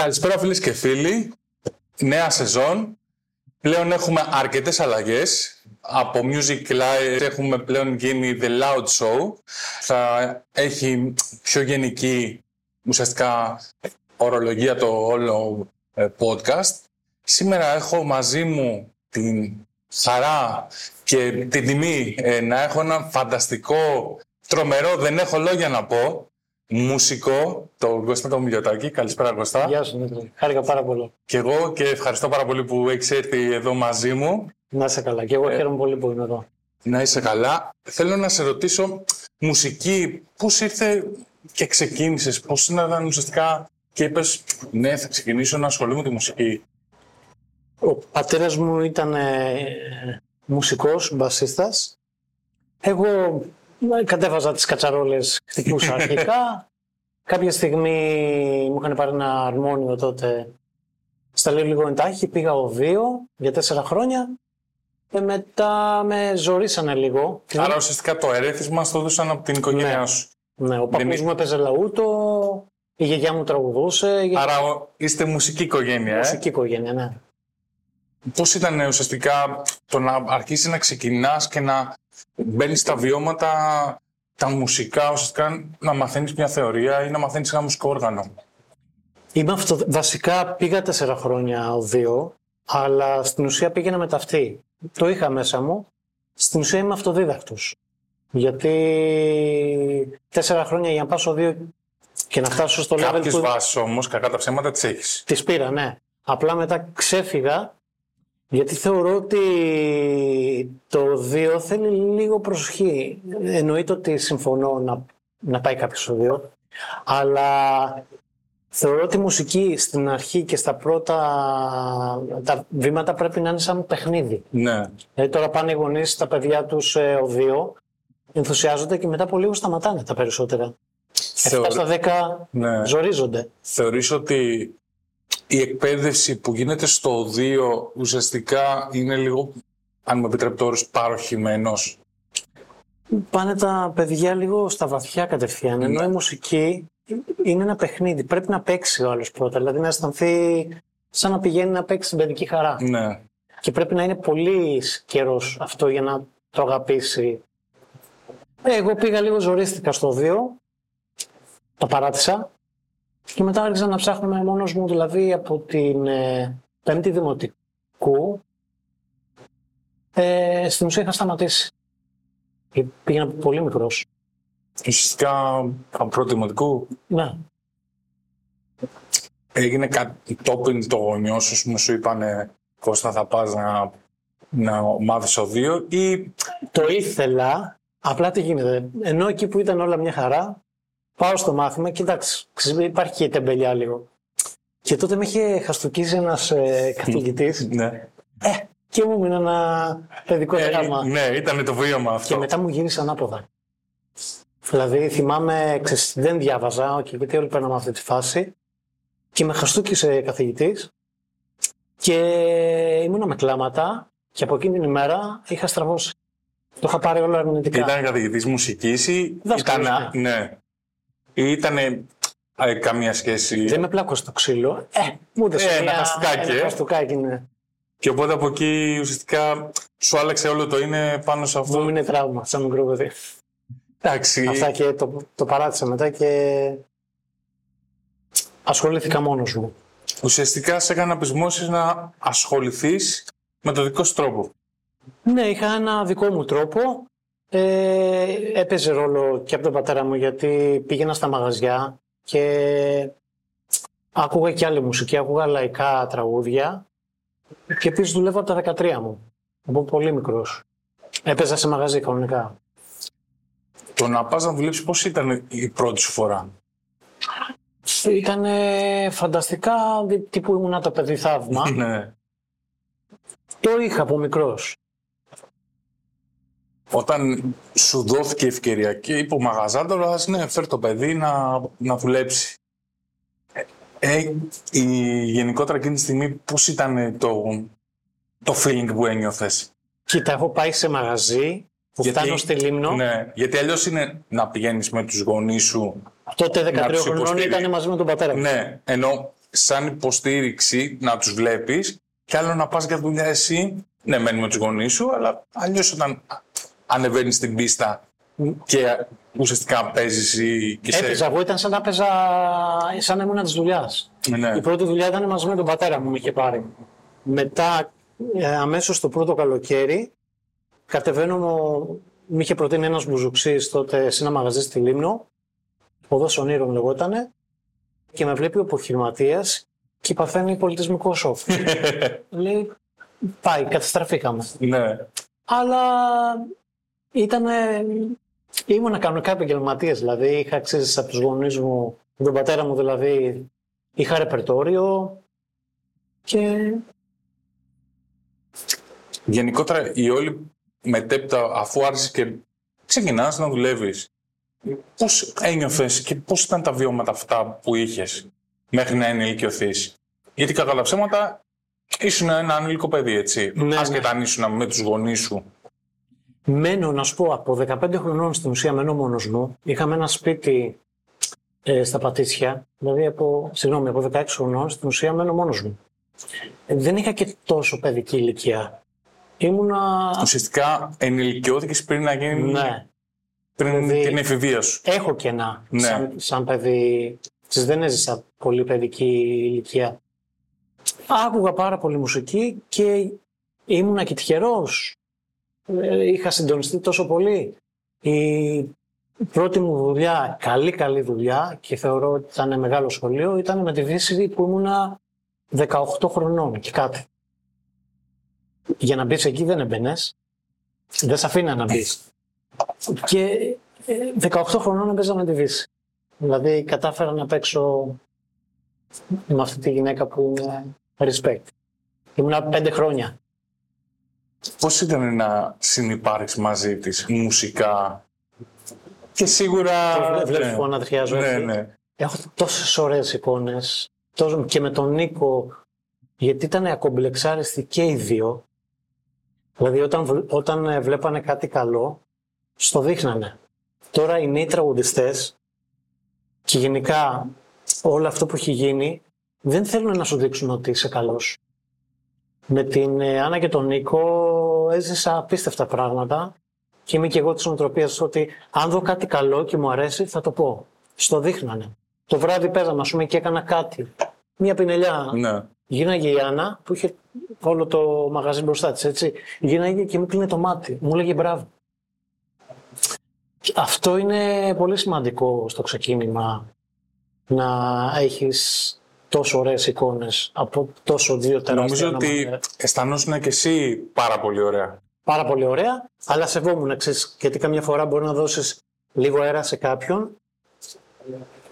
Καλησπέρα φίλες και φίλοι. Νέα σεζόν. Πλέον έχουμε αρκετές αλλαγές. Από Music Live έχουμε πλέον γίνει The Loud Show. Θα έχει πιο γενική ουσιαστικά ορολογία το όλο ε, podcast. Σήμερα έχω μαζί μου την χαρά και την τιμή ε, να έχω ένα φανταστικό, τρομερό, δεν έχω λόγια να πω, μουσικό, το Κώστα το Μιλιοτάκη. Καλησπέρα Κώστα. Γεια σου, Νίκο. Χάρηκα πάρα πολύ. Και εγώ και ευχαριστώ πάρα πολύ που έχεις έρθει εδώ μαζί μου. Να είσαι καλά. Και εγώ Ε, χαίρομαι πολύ που είμαι εδώ. Να είσαι καλά. Θέλω να σε ρωτήσω, μουσική, πώς ήρθε και ξεκίνησες, πώς ήταν ουσιαστικά και είπες, ναι, θα ξεκινήσω να ασχολούμαι με τη μουσική. Ο πατέρας μου ήταν ε, μουσικός, μπασίστας. Εγώ ε, κατέβαζα τις κατσαρόλες, χτυπούσα αρχικά. Κάποια στιγμή μου είχαν πάρει ένα αρμόνιο τότε. Στα λέω λίγο εντάχει, πήγα ο δύο για τέσσερα χρόνια. Και μετά με ζορίσανε λίγο. Άρα ουσιαστικά το ερέθισμα στο έδωσαν από την οικογένειά Ναι. σου. Ναι, ο παππούς είναι- μου έπαιζε λαούτο, η γιαγιά μου τραγουδούσε. η Άρα ο- είστε μουσική οικογένεια, ε; Μουσική οικογένεια, ναι. Πώς ήταν ε, ουσιαστικά το να αρχίσεις να ξεκινάς και να μπαίνεις στα βιώματα τα μουσικά, ουσιαστικά να μαθαίνεις μια θεωρία ή να μαθαίνεις ένα μουσικό όργανο. Είμαι αυτο... Βασικά πήγα τέσσερα χρόνια ο δύο, αλλά στην ουσία πήγαινα με ταυτή. Το είχα μέσα μου. Στην ουσία είμαι αυτοδίδακτος. Γιατί τέσσερα χρόνια για να πάω στο δύο και να φτάσω στο level Κάποιες που βάσεις όμως, κακά τα ψέματα, τις έχεις. τις πήρα, ναι. Απλά μετά ξέφυγα γιατί θεωρώ ότι το δύο θέλει λίγο προσοχή. Εννοείται ότι συμφωνώ να, να πάει κάποιος στο δύο, αλλά θεωρώ ότι η μουσική στην αρχή και στα πρώτα τα βήματα πρέπει να είναι σαν παιχνίδι. Ναι. Δηλαδή τώρα πάνε οι γονείς τα παιδιά τους ε, ο δύο, ενθουσιάζονται και μετά από λίγο σταματάνε τα περισσότερα. 7 Θεωρώ- στα 10 Ναι. ζορίζονται. Θεωρείς ότι η εκπαίδευση που γίνεται στο 2 ουσιαστικά είναι λίγο, αν μου επιτρέπει το όρος, παροχημένος. Πάνε τα παιδιά λίγο στα βαθιά κατευθείαν. Ενώ η μουσική είναι ένα παιχνίδι. Πρέπει να παίξει ο άλλος πρώτα. Δηλαδή να αισθανθεί σαν να πηγαίνει να παίξει την παιδική χαρά. Ναι. Και πρέπει να είναι πολύς καιρός αυτό για να το αγαπήσει. Ε, Εγώ πήγα λίγο ζορίστηκα στο 2. Το παράτησα. Και μετά άρχισα να ψάχνω μόνος μου, δηλαδή από την ε, πέμπτη δημοτικού. Ε, στην ουσία είχα σταματήσει. Και Πήγαινα πολύ μικρός. Ουσιαστικά από πρώτη δημοτικού; Ναι. έγινε κάτι τόπιν το νιώσω, ας πούμε, σου είπανε Κώστα θα πας να, να μάθεις ο 2 ή Το ήθελα, απλά τι γίνεται. Ενώ εκεί που ήταν όλα μια χαρά, πάω στο μάθημα και εντάξει, ξέρεις, υπάρχει και η τεμπελιά λίγο. Και τότε με είχε χαστοκίσει ένας ε, καθηγητής ναι. ε, και μου μείνει ένα παιδικό Ε, δράμα. ναι, ήταν το βίωμα αυτό. Και μετά μου γύρισε ανάποδα. Δηλαδή θυμάμαι, ξέρεις, δεν διάβαζα, okay, γιατί όλοι παίρναμε αυτή τη φάση. Και με χαστούκισε καθηγητής και ήμουνα με κλάματα και από εκείνη την ημέρα είχα στραβώσει. Το είχα πάρει όλο αρνητικά. Ήταν καθηγητής μουσικής ή Δάσκαλος, ήταν, ναι. Ή ήταν καμία σχέση. Δεν με πλάκωσε το ξύλο. Ε, μου έδωσε Ε, ένα μια- χαστούκάκι, ένα ε. χαστούκάκι, ναι. Και οπότε από εκεί ουσιαστικά σου άλλαξε όλο το είναι πάνω σε Μου αυτό. είναι τραύμα σαν μικρό παιδί. Εντάξει. Αυτά και το, το παράτησα μετά και ασχολήθηκα μόνος μου. Ουσιαστικά σε έκανε να πεισμώσεις να ασχοληθείς με το δικό σου τρόπο. Ναι, είχα ένα δικό μου τρόπο. Ε, έπαιζε ρόλο και από τον πατέρα μου γιατί πήγαινα στα μαγαζιά και άκουγα και άλλη μουσική, άκουγα λαϊκά τραγούδια και επίσης δουλεύα από τα 13 μου, από πολύ μικρός. Έπαιζα σε μαγαζί κανονικά. Το να πας να δουλέψεις πώς ήταν η πρώτη σου φορά; Ήταν φανταστικά, δι- τύπου ήμουνα το παιδί θαύμα. ναι. το είχα από μικρός. Όταν σου δόθηκε η ευκαιρία και είπε ο μαγαζάτορας, ναι, φέρ το παιδί να, να δουλέψει. Ε, η, γενικότερα εκείνη τη στιγμή πώς ήταν το, το feeling που ένιωθες; Κοίτα, έχω πάει σε μαγαζί που Γιατί- φτάνω στη Λίμνο. Ναι, γιατί αλλιώς είναι να πηγαίνεις με τους γονείς σου. Τότε Να 13 τους χρονών υποστηρί- ήταν μαζί με τον πατέρα μου. Ναι, ενώ σαν υποστήριξη να τους βλέπεις και άλλο να πας για δουλειά εσύ. Ναι, μένει με τους γονείς σου, αλλά αλλιώς όταν ανεβαίνεις στην πίστα και ουσιαστικά παίζεις ή και σε... Έπαιζα, εγώ ήταν σαν να παίζα, σαν να ήμουν της δουλειάς. Ναι. Η πρώτη δουλειά ήταν μαζί με τον πατέρα μου, με είχε πάρει. Μετά, ε, αμέσως το πρώτο καλοκαίρι, κατεβαίνω, μου- μου είχε προτείνει ένας μπουζουξής τότε σε ένα μαγαζί στη Λίμνο, οδός ονείρων λεγότανε, και με βλέπει ο αποχειρηματίας και παθαίνει πολιτισμικό σοκ. Λέει, πάει, καταστραφήκαμε. ναι. Αλλά ήταν. ήμουν κανονικά επαγγελματίας. Δηλαδή, είχα ξέρει από τους γονείς μου, τον πατέρα μου δηλαδή, είχα ρεπερτόριο και Γενικότερα η όλη μετέπειτα αφού άρχισε και ξεκινάς να δουλεύεις πώς ένιωθες και πώς ήταν τα βιώματα αυτά που είχες μέχρι να ενηλικιωθείς. Γιατί κατά τα ψέματα ήσουν ένα ανήλικο παιδί, έτσι. Ναι, Άσχετα αν ήσουν με τους γονείς σου. Μένω να σου πω από 15 χρονών στην ουσία μένω μόνος μου. Είχαμε ένα σπίτι ε, στα Πατήσια, δηλαδή από, συγγνώμη, από 16 χρονών στην ουσία μένω μόνος μου. Ε, δεν είχα και τόσο παιδική ηλικία. Ήμουνα. Ουσιαστικά ενηλικιώθηκες πριν να γίνει Ναι, πριν Δηλαδή- την εφηβείας σου. Έχω κενά Ναι. σαν, σαν παιδί. Ξέρεις, δεν έζησα πολύ παιδική ηλικία. Άκουγα πάρα πολύ μουσική και ήμουνα και τυχερός. Ε, Είχα συντονιστεί τόσο πολύ. Η πρώτη μου δουλειά, καλή καλή δουλειά και θεωρώ ότι ήταν μεγάλο σχολείο, ήταν με τη Βύση που ήμουνα 18 χρονών και κάτι. Για να μπεις εκεί δεν έμπαινες. Δεν σε αφήνει να μπεις. Και ε, 18 χρονών έπαιζα με τη Βύση. Δηλαδή κατάφερα να παίξω με αυτή τη γυναίκα που είναι respect. Ήμουνα πέντε χρόνια. Πώς ήταν να συνυπάρξεις μαζί της μουσικά; Και σίγουρα... Βλέπεις ναι. που ανατριάζω Ναι, έτσι. ναι. Έχω τόσες ωραίες εικόνες τόσο, και με τον Νίκο γιατί ήταν ακομπλεξάριστοι και οι δύο. Δηλαδή όταν, βλ- όταν ε, βλέπανε κάτι καλό στο δείχνανε. Τώρα οι νέοι τραγουδιστές και γενικά όλο αυτό που έχει γίνει δεν θέλουν να σου δείξουν ότι είσαι καλός. Με την ε, Άννα και τον Νίκο έζησα απίστευτα πράγματα και είμαι και εγώ της νοοτροπίας ότι αν δω κάτι καλό και μου αρέσει θα το πω. Στο δείχνανε. Το βράδυ παίζαμε, ας πούμε, και έκανα κάτι. Μία πινελιά. ναι. Γίναγε η Άννα που είχε όλο το μαγαζί μπροστά της, έτσι. Γίναγε και μου κλείνε το μάτι. Μου έλεγε μπράβο. Αυτό είναι πολύ σημαντικό στο ξεκίνημα να έχεις τόσο ωραίες εικόνες από τόσο δύο τεράστια Νομίζω ότι ονόματα. αισθανόσουν και εσύ πάρα πολύ ωραία. Πάρα πολύ ωραία, αλλά σεβόμουν, ξέρεις, γιατί καμιά φορά μπορεί να δώσεις λίγο αέρα σε κάποιον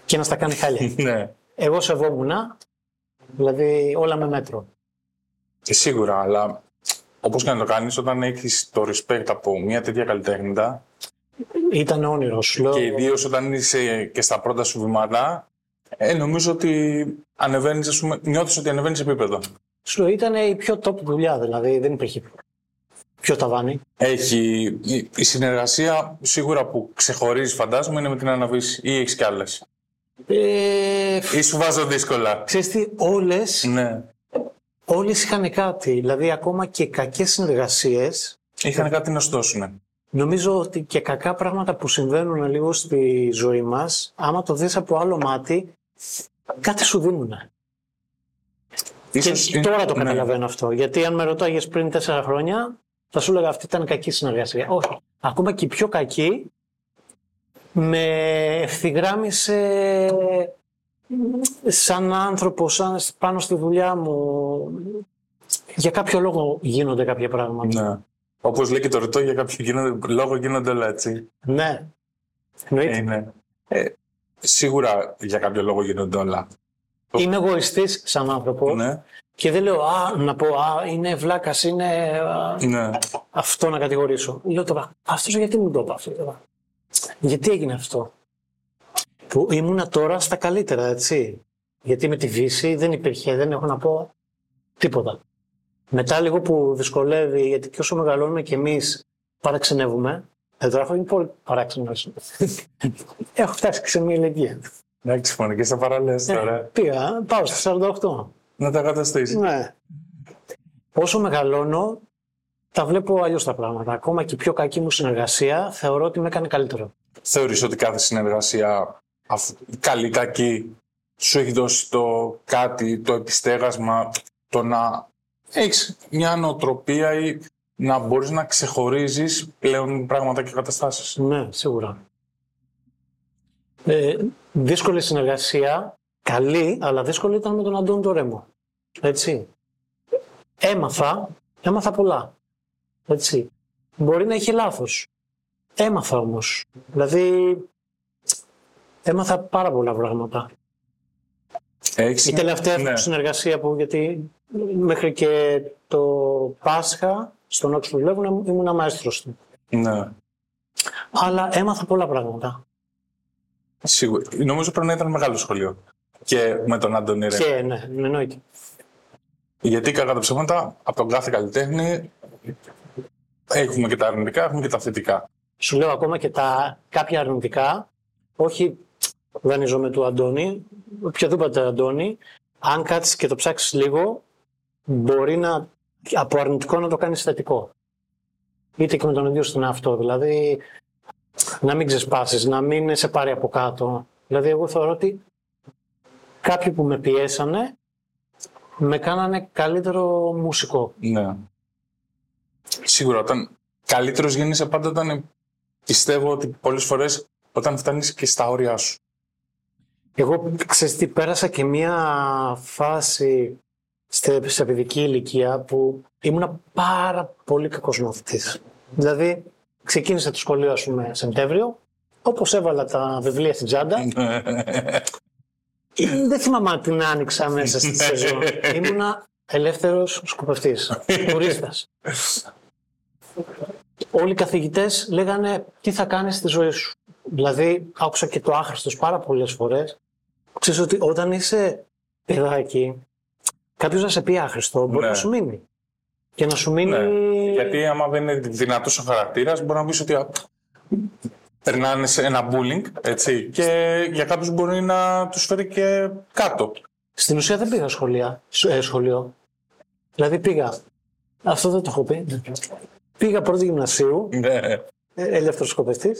και να στα κάνει χάλια. ναι. Εγώ σεβόμουν, δηλαδή όλα με μέτρο. Και σίγουρα, αλλά όπως και να το κάνεις, όταν έχεις το respect από μια τέτοια καλλιτέχνητα Ήταν όνειρος, σου λέω. και ιδίως όταν είσαι και στα πρώτα σου βήματα, ε, νομίζω ότι ανεβαίνεις, ας πούμε, νιώθεις ότι ανεβαίνεις επίπεδο. Σου λέω, ήταν η πιο top δουλειά, δηλαδή δεν υπήρχε πιο ταβάνι. Έχει η, η συνεργασία σίγουρα που ξεχωρίζεις φαντάζομαι είναι με την Αναβίση ή έχεις κι άλλες; Ε, Ή σου βάζω δύσκολα; ξέρεις τι, όλες, Ναι. όλες είχαν κάτι, δηλαδή ακόμα και κακές συνεργασίες, Είχαν κάτι να σου δώσουν. νομίζω ότι και κακά πράγματα που συμβαίνουν λίγο στη ζωή μας, άμα το δεις από άλλο μάτι, κάτι σου δίνουνε. Ίσως και είναι- τώρα το ναι. καταλαβαίνω αυτό. Γιατί αν με ρωτάγες πριν τέσσερα χρόνια, θα σου έλεγα αυτή ήταν κακή συνεργασία. Όχι. Ακόμα και η πιο κακή με ευθυγράμμισε σαν άνθρωπο, σαν πάνω στη δουλειά μου. Για κάποιο λόγο γίνονται κάποια πράγματα. Ναι. Όπως λέει και το ρητό, για κάποιο γίνονται, λόγο γίνονται όλα έτσι. Ναι. Εννοείται. Ε, ναι. Ε, σίγουρα για κάποιο λόγο γίνονται όλα. Είμαι εγωιστής σαν άνθρωπο Ναι. και δεν λέω α, να πω α, είναι βλάκας, είναι α, ναι. αυτό να κατηγορήσω. Λέω τώρα, αυτός γιατί μου το είπε αυτό τώρα. Γιατί έγινε αυτό; Που ήμουνα τώρα στα καλύτερα, έτσι. Γιατί με τη Βύση δεν υπήρχε, δεν έχω να πω τίποτα. Μετά λίγο που δυσκολεύει, γιατί και όσο μεγαλώνουμε κι εμείς παραξενεύουμε, εδώ έχω είναι πολύ παράξενο. έχω φτάσει σε μια ηλικία. Εντάξει, φωνική στα παραλές τώρα. Ε, πήγα, πάω στα 48. Να τα καταστήσεις. Ναι. Όσο μεγαλώνω, τα βλέπω αλλιώς τα πράγματα. Ακόμα και η πιο κακή μου συνεργασία θεωρώ ότι με έκανε καλύτερο. Θεωρείς ότι κάθε συνεργασία, αφ- καλή κακή, σου έχει δώσει το κάτι, το επιστέγασμα, το να έχεις μια νοοτροπία ή να μπορείς να ξεχωρίζεις πλέον πράγματα και καταστάσεις. Ναι, σίγουρα. Ε, δύσκολη συνεργασία, καλή, αλλά δύσκολη ήταν με τον Αντώνη το Ρέμο. Έτσι. Έμαθα, έμαθα πολλά. Έτσι. Μπορεί να είχε λάθος. Έμαθα όμως. Δηλαδή, έμαθα πάρα πολλά πράγματα. Έχεις... Η τελευταία ναι. συνεργασία που, γιατί μέχρι και το Πάσχα στον Oxford Level ήμουν μαέστρος του. Ναι. Αλλά έμαθα πολλά πράγματα. Σίγουρα. Νομίζω πρέπει να ήταν μεγάλο σχολείο. Και με τον Άντωνη Ρέ. Και ναι, ναι, εννοείται. Γιατί κακά τα ψέματα, από τον κάθε καλλιτέχνη έχουμε και τα αρνητικά, έχουμε και τα θετικά. Σου λέω ακόμα και τα κάποια αρνητικά, όχι δανειζόμαι του Αντώνη, οποιοδήποτε Αντώνη, αν κάτσεις και το ψάξεις λίγο, μπορεί να, από αρνητικό να το κάνεις θετικό. Είτε και με τον ίδιο στον εαυτό, δηλαδή να μην ξεσπάσεις, να μην σε πάρει από κάτω. Δηλαδή εγώ θεωρώ ότι κάποιοι που με πιέσανε, με κάνανε καλύτερο μουσικό. Ναι. Σίγουρα, όταν καλύτερος γίνεσαι πάντα όταν πιστεύω ότι πολλές φορές όταν φτάνεις και στα όρια σου. Εγώ ξέρεις τι, πέρασα και μία φάση στε- σε παιδική ηλικία που ήμουνα πάρα πολύ κακός μαθητής. Δηλαδή, ξεκίνησα το σχολείο, ας πούμε, Σεπτέμβριο, όπως έβαλα τα βιβλία στην τσάντα, δεν θυμάμαι αν την άνοιξα μέσα στη σεζόν. Ήμουνα ελεύθερος σκοπευτής, τουρίστας. Όλοι οι καθηγητές λέγανε τι θα κάνεις στη ζωή σου; Δηλαδή, άκουσα και το άχρηστος πάρα πολλές φορές. Ξέρεις ότι όταν είσαι παιδάκι, κάποιος να σε πει άχρηστο μπορεί Ναι. να σου μείνει. Και να σου μείνει... Ναι. Γιατί άμα δεν είναι δυνατός ο χαρακτήρας, μπορεί να πεις ότι α, περνάνε σε ένα bullying, έτσι, και για κάποιους μπορεί να τους φέρει και κάτω. Στην ουσία δεν πήγα σχολεία, σ- ε, σχολείο. Δηλαδή πήγα. Αυτό δεν το έχω πει. Πήγα πρώτη γυμνασίου, Ναι. ε, ελεύθερο σκοπευτή.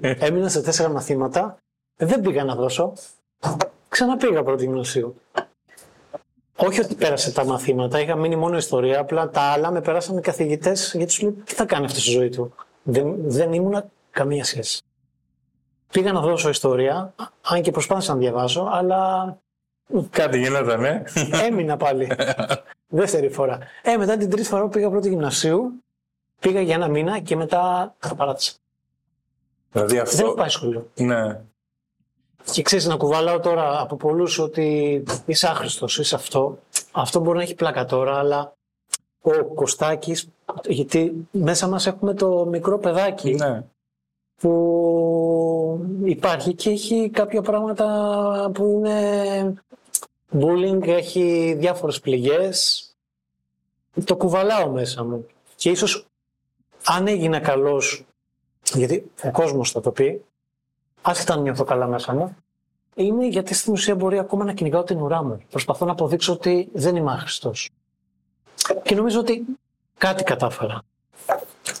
Έμεινα σε τέσσερα μαθήματα. Δεν πήγα να δώσω. Ξαναπήγα πρώτη γυμνασίου. Όχι ότι πέρασε τα μαθήματα, είχα μείνει μόνο ιστορία. Απλά τα άλλα με πέρασαν οι καθηγητές γιατί σου λέει τι θα κάνει αυτός στη ζωή του; Δεν, δεν ήμουν καμία σχέση. Πήγα να δώσω ιστορία, αν και προσπάθησα να διαβάσω, αλλά Κάτι γινόταν, ε. Έμεινα πάλι. Δεύτερη φορά. Ε, μετά την τρίτη φορά που πήγα πρώτη γυμνασίου, πήγα για ένα μήνα και μετά τα παράτησα. δηλαδή Δεν έχω αυτό. πάει σχολείο. Ναι. Και ξέρεις να κουβαλάω τώρα από πολλούς ότι είσαι άχρηστος, είσαι αυτό. Αυτό μπορεί να έχει πλάκα τώρα, αλλά ο Κωστάκης, γιατί μέσα μας έχουμε το μικρό παιδάκι ναι. που υπάρχει και έχει κάποια πράγματα που είναι bullying, έχει διάφορες πληγές. Το κουβαλάω μέσα μου. Και ίσως αν έγινα καλός, γιατί ο κόσμος θα το πει, άσχετα αν νιώθω καλά μέσα μου, είναι γιατί στην ουσία μπορεί ακόμα να κυνηγάω την ουρά μου. Προσπαθώ να αποδείξω ότι δεν είμαι άχρηστος. Και νομίζω ότι κάτι κατάφερα.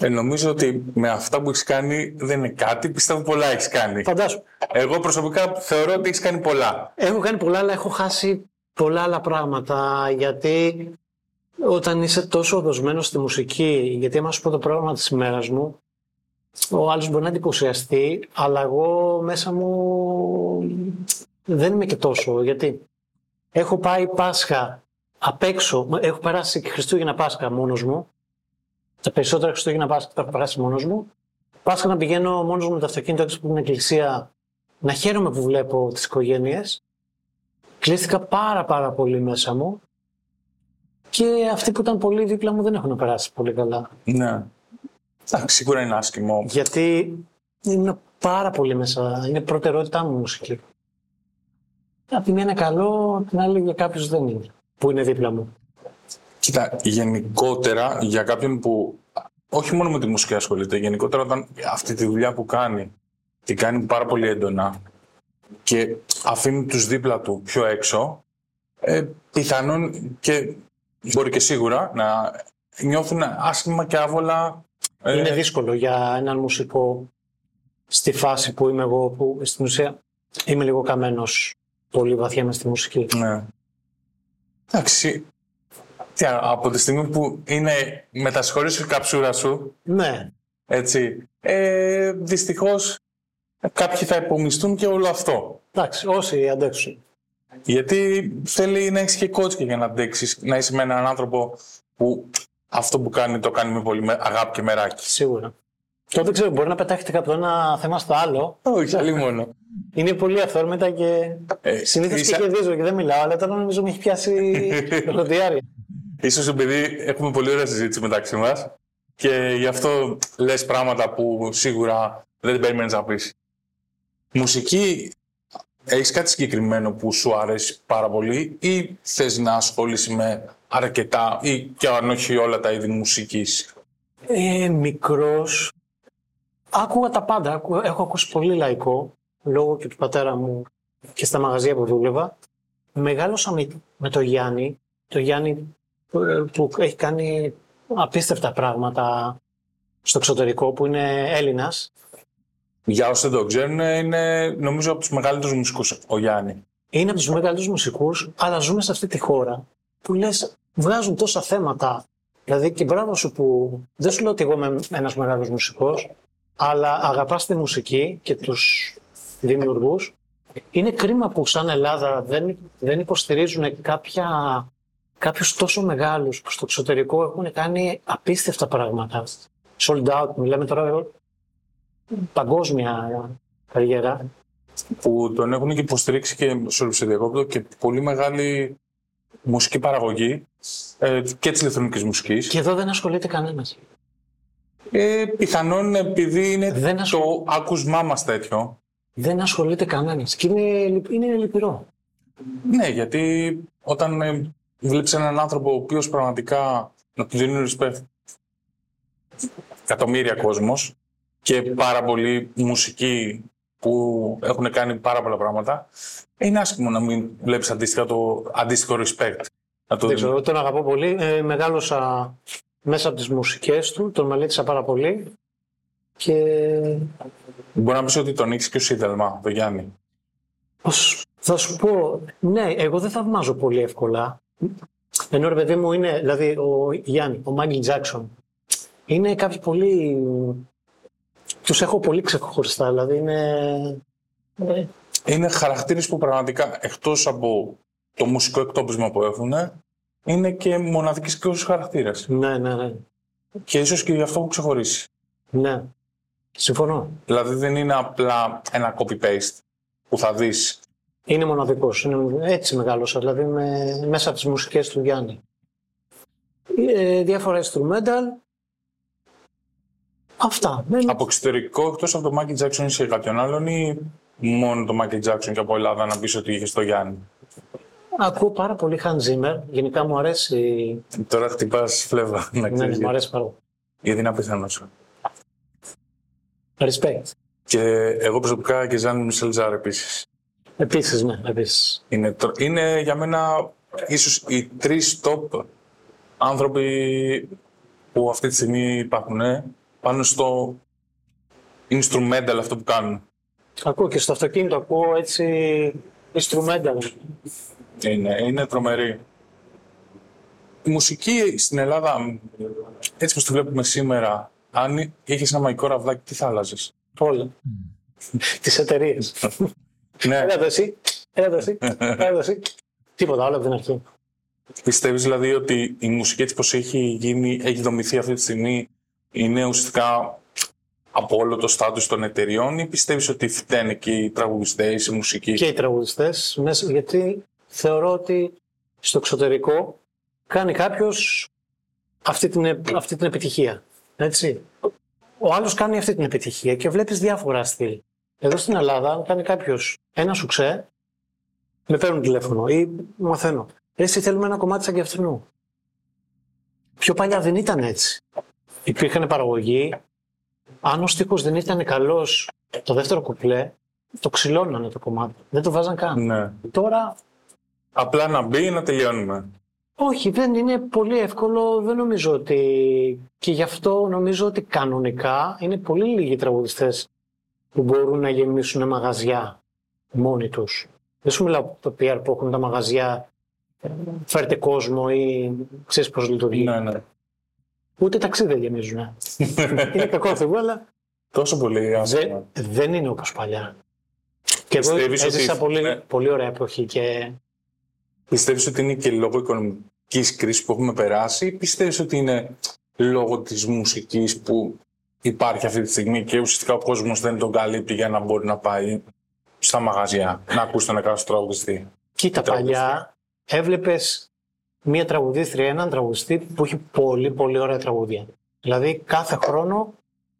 Ε, νομίζω ότι με αυτά που έχεις κάνει δεν είναι κάτι, πιστεύω πολλά έχεις κάνει. Φαντάσου, Εγώ προσωπικά θεωρώ ότι έχεις κάνει πολλά. Έχω κάνει πολλά, αλλά έχω χάσει πολλά άλλα πράγματα. Γιατί όταν είσαι τόσο δοσμένος στη μουσική, γιατί άμα σου πω το πρόγραμμα της ημέρας μου, ο άλλος μπορεί να εντυπωσιαστεί, αλλά εγώ μέσα μου δεν είμαι και τόσο. Γιατί έχω πάει Πάσχα απ' έξω, έχω περάσει και Χριστούγεννα Πάσχα μόνος μου. Τα περισσότερα Χριστούγεννα Πάσχα τα έχω περάσει μόνος μου. Πάσχα να πηγαίνω μόνος μου με το αυτοκίνητο έξω από την εκκλησία να χαίρομαι που βλέπω τις οικογένειες. Κλείστηκα πάρα πάρα πολύ μέσα μου και αυτοί που ήταν πολύ δίπλα μου δεν έχουν περάσει πολύ καλά. Ναι. Εντάξει, σίγουρα είναι άσχημο. Γιατί ήμουν πάρα πολύ μέσα. Είναι προτεραιότητά μου η μουσική. Απ' τη μία είναι καλό, απ' την άλλη για κάποιους δεν είναι. Που είναι δίπλα μου. Κοίτα, γενικότερα για κάποιον που όχι μόνο με τη μουσική ασχολείται, γενικότερα όταν αυτή τη δουλειά που κάνει την κάνει πάρα πολύ έντονα, και αφήνει τους δίπλα του πιο έξω, ε, πιθανόν και μπορεί και σίγουρα να νιώθουν άσχημα και άβολα. Ε, Είναι δύσκολο για έναν μουσικό στη φάση που είμαι εγώ, που στην ουσία είμαι λίγο καμένος πολύ βαθιά με στη μουσική. Ναι. Εντάξει. Τι, από τη στιγμή που είναι μετασχωρήσει η καψούρα σου, Ναι, έτσι, ε, δυστυχώς κάποιοι θα υπομισθούν και όλο αυτό. εντάξει, όσοι αντέξουν. Γιατί θέλει να έχεις και κότσια για να αντέξεις, να είσαι με έναν άνθρωπο που αυτό που κάνει το κάνει με πολύ με- αγάπη και μεράκι. Σίγουρα. Το δεν ξέρω, μπορεί να πετάχετε από το ένα θέμα στο άλλο. Όχι, άλλη μόνο. Είναι πολύ αυθόρμητα και Ε, συνήθως ίσα- και κερδίζω και δεν μιλάω, αλλά τώρα νομίζω με έχει πιάσει το διάρκεια. Ίσως επειδή έχουμε πολύ ωραία συζήτηση μεταξύ μας και γι' αυτό λες πράγματα που σίγουρα δεν την περιμένεις να πεις. Μουσική, έχεις κάτι συγκεκριμένο που σου αρέσει πάρα πολύ ή θες να ασχολείσαι με αρκετά ή και αν όχι όλα τα είδη μουσικής. Ε, μικρός. Άκουγα τα πάντα. Άκου- Έχω ακούσει πολύ λαϊκό, λόγω και του πατέρα μου και στα μαγαζιά που δούλευα. Μεγάλωσα με, με το Γιάννη. Το Γιάννη που, που έχει κάνει απίστευτα πράγματα στο εξωτερικό, που είναι Έλληνας. Για όσοι δεν το ξέρουν, είναι νομίζω από τους μεγαλύτερους μουσικούς ο Γιάννη. Είναι από τους μεγαλύτερους μουσικούς, αλλά ζούμε σε αυτή τη χώρα που λες βγάζουν τόσα θέματα. Δηλαδή και μπράβο σου που δεν σου λέω ότι εγώ είμαι ένας μεγάλος μουσικός, αλλά αγαπάς τη μουσική και τους δημιουργούς. Είναι κρίμα που σαν Ελλάδα δεν, δεν υποστηρίζουν κάποια, κάποιους τόσο μεγάλους που στο εξωτερικό έχουν κάνει απίστευτα πράγματα. Sold out, μιλάμε τώρα παγκόσμια καριέρα. που τον έχουν και υποστηρίξει και σε διακόπτω και πολύ μεγάλη μουσική παραγωγή ε, και της ηλεκτρονικής μουσικής. Και εδώ δεν ασχολείται κανένας. Ε, πιθανόν επειδή είναι Δεν το ασχολ- άκουσμά μας τέτοιο. Δεν ασχολείται κανένας. Και είναι, λυπ- είναι λυπηρό. Ναι, γιατί όταν ε, βλέπεις έναν άνθρωπο ο οποίος πραγματικά να του δίνουν respect εκατομμύρια κόσμος και πάρα πολλοί μουσικοί που έχουν κάνει πάρα πολλά πράγματα, είναι άσχημο να μην βλέπεις αντίστοιχα το αντίστοιχο respect. Να το Δεν ξέρω, τον αγαπώ πολύ. Ε, μεγάλωσα μέσα από τις μουσικές του, τον μελέτησα πάρα πολύ. Και Μπορεί να πεις ότι τον έχεις και ο Σίδελμα, το Γιάννη. πώς θα σου πω, ναι, εγώ δεν θαυμάζω πολύ εύκολα. Ενώ ρε παιδί μου είναι, δηλαδή ο Γιάννη, ο Μάγκλ Τζάξον, είναι κάποιοι πολύ... Τους έχω πολύ ξεχωριστά, δηλαδή είναι... ε, Είναι χαρακτήρες που πραγματικά εκτός από το μουσικό εκτόπισμα που έχουν, είναι και μοναδικοί και όσους χαρακτήρες. ναι, ναι, ναι, Και ίσως και γι' αυτό που ξεχωρίσει. ναι. Συμφωνώ. Δηλαδή δεν είναι απλά ένα copy-paste που θα δεις. Είναι μοναδικός. Είναι, έτσι μεγάλωσα, δηλαδή με, μέσα από τις μουσικές του Γιάννη. Ε, διάφορα instrumental. Αυτά. Δεν- Από εξωτερικό, εκτός από το Michael Jackson είσαι κάποιον άλλον ή μόνο το Michael Jackson και από Ελλάδα να πεις ότι είχες το Γιάννη; Ακούω πάρα πολύ Hans Zimmer. Γενικά μου αρέσει. Τώρα χτυπάς φλέβα, να Ναι, ναι, ξέρεις. μου αρέσει πάρα πολύ. γιατί είναι απίθανο σου. Respect. Και εγώ προσωπικά και Ζαν Μισελ Ζάρ επίσης. Επίσης, ναι, επίσης. Είναι, τρο- είναι για μένα ίσως οι τρεις top άνθρωποι που αυτή τη στιγμή υπάρχουν ε, πάνω στο instrumental αυτό που κάνουν. Ακούω και στο αυτοκίνητο, ακούω έτσι instrumental. Είναι, είναι τρομερή. Η μουσική στην Ελλάδα, έτσι όπως τη βλέπουμε σήμερα, αν είχες ένα μαγικό ραβδάκι, τι θα άλλαζες; Όλα. Τις εταιρείες. ναι, Έλα εδώ εσύ, έλα εδώ εσύ, έλα εδώ εσύ. Τίποτα άλλο από την αρχή. πιστεύεις δηλαδή ότι η μουσική έτσι πως έχει γίνει, έχει δομηθεί αυτή τη στιγμή, είναι ουσιαστικά από όλο το στάτους των εταιριών ή πιστεύεις ότι φταίνε και οι τραγουδιστές, η μουσική; και οι τραγουδιστές, μέσα- γιατί θεωρώ ότι στο εξωτερικό κάνει κάποιος αυτή την, αυτή την επιτυχία. Έτσι. Ο άλλος κάνει αυτή την επιτυχία και βλέπεις διάφορα στυλ. Εδώ στην Ελλάδα, αν κάνει κάποιος ένα σουξέ, με παίρνουν τηλέφωνο ή μαθαίνω. Εσύ θέλουμε ένα κομμάτι σαν και αυτού. Πιο παλιά δεν ήταν έτσι. Υπήρχαν παραγωγή. Αν ο στίχος δεν ήταν καλός το δεύτερο κουπλέ, το ξυλώνανε το κομμάτι. Δεν το βάζαν καν. Ναι. Τώρα, Απλά να μπει να τελειώνουμε; όχι, δεν είναι πολύ εύκολο. Δεν νομίζω ότι. Και γι' αυτό νομίζω ότι κανονικά είναι πολύ λίγοι τραγουδιστές που μπορούν να γεμίσουν μαγαζιά μόνοι τους. Δεν σου μιλάω από το PR που έχουν τα μαγαζιά, ε, φέρτε κόσμο ή ξέρεις πώς λειτουργεί. Ναι, ναι. Ούτε ταξίδι δεν γεμίζουν. είναι κακό αυτό, αλλά Τόσο πολύ Δε- άσχημα. δεν είναι όπως παλιά. Και εγώ Πιστεύεις ότι- έζησα πολύ, ναι. πολύ ωραία εποχή και Πιστεύεις ότι είναι και λόγω οικονομικής κρίσης που έχουμε περάσει ή πιστεύεις ότι είναι λόγω της μουσικής που υπάρχει αυτή τη στιγμή και ουσιαστικά ο κόσμος δεν τον καλύπτει για να μπορεί να πάει στα μαγαζιά να ακούσει τον εκάστοτε τραγουδιστή; κοίτα Τραγουδιστή. παλιά έβλεπες μία τραγουδίστρια, έναν τραγουδιστή που έχει πολύ πολύ ωραία τραγούδια. Δηλαδή κάθε χρόνο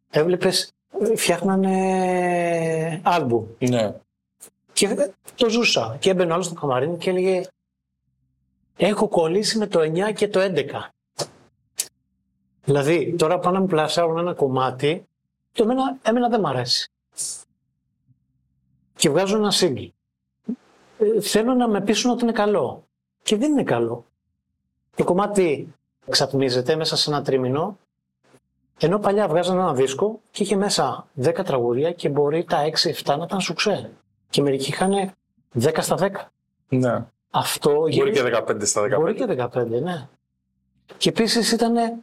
έβλεπες ε, φτιάχνανε άλμπουμ Ναι. και το ζούσα και έμπαινε άλλος στο καμαρίνι και έλεγε έχω κολλήσει με το 9 και το 11. Δηλαδή, τώρα πάνε να μου πλασάρουν ένα κομμάτι, το εμένα, εμένα δεν μ' αρέσει. Και βγάζουν ένα single. Ε, θέλω να με πείσουν ότι είναι καλό. Και δεν είναι καλό. Το κομμάτι εξατμίζεται μέσα σε ένα τρίμηνο, ενώ παλιά βγάζανε ένα δίσκο και είχε μέσα 10 τραγούδια και μπορεί τα 6-7 να ήταν σουξέ. Και μερικοί είχαν 10 στα 10. ναι. Αυτό Μπορεί γύρει- και 15 στα 15. Μπορεί και 15, ναι. Και επίσης ήταν. Ε,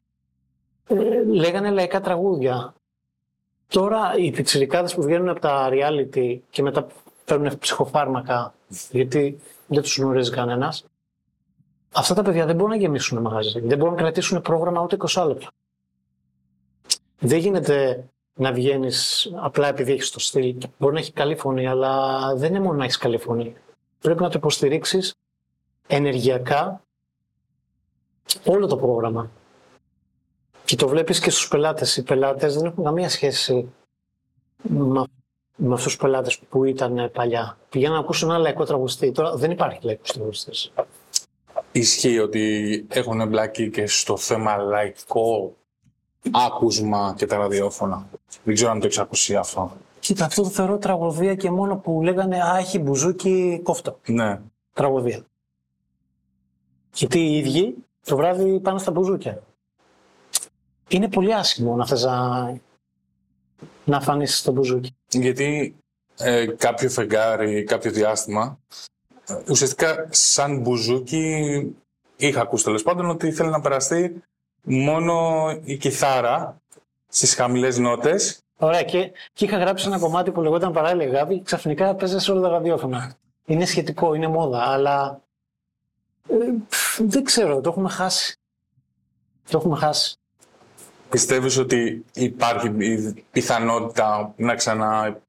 λέγανε λαϊκά τραγούδια. Τώρα οι πιτσιρικάδες που βγαίνουν από τα reality και μετά παίρνουν ψυχοφάρμακα γιατί δεν τους γνωρίζει κανένας αυτά τα παιδιά δεν μπορούν να γεμίσουν μαγαζί. Δεν μπορούν να κρατήσουν πρόγραμμα ούτε 20 λεπτά. Δεν γίνεται να βγαίνεις απλά επειδή έχεις το στυλ. Μπορεί να έχει καλή φωνή, αλλά δεν είναι μόνο να έχεις καλή φωνή. Πρέπει να το υποστηρίξεις ενεργειακά όλο το πρόγραμμα. Και το βλέπεις και στους πελάτες. Οι πελάτες δεν έχουν καμία σχέση με, με αυτούς τους πελάτες που ήταν παλιά. Πηγαίνουν να ακούσουν ένα λαϊκό τραγουδιστή. Τώρα δεν υπάρχει λαϊκός τραγουδιστής. Ισχύει ότι έχουν εμπλακεί και στο θέμα λαϊκό άκουσμα και τα ραδιόφωνα. Δεν ξέρω αν το έχεις ακούσει αυτό. Κοίτα, αυτό το θεωρώ τραγωδία και μόνο που λέγανε «Α, έχει μπουζούκι κόφτο». Ναι. Τραγωδία. Γιατί οι ίδιοι το βράδυ πάνε στα μπουζούκια. Είναι πολύ άσχημο να θες να, να φανείς στο μπουζούκι. Γιατί ε, κάποιο φεγγάρι, κάποιο διάστημα, ε, ουσιαστικά σαν μπουζούκι είχα ακούσει τέλος πάντων ότι ήθελε να περαστεί μόνο η κιθάρα στις χαμηλές νότες. Ωραία, και, και είχα γράψει ένα κομμάτι που λεγόταν Παράλληλη Αγάπη και ξαφνικά παίζε σε όλα τα ραδιόφωνα. Είναι σχετικό, είναι μόδα, αλλά ε, πφ, δεν ξέρω, το έχουμε χάσει. Το έχουμε χάσει. Πιστεύεις ότι υπάρχει η πιθανότητα να ξανά,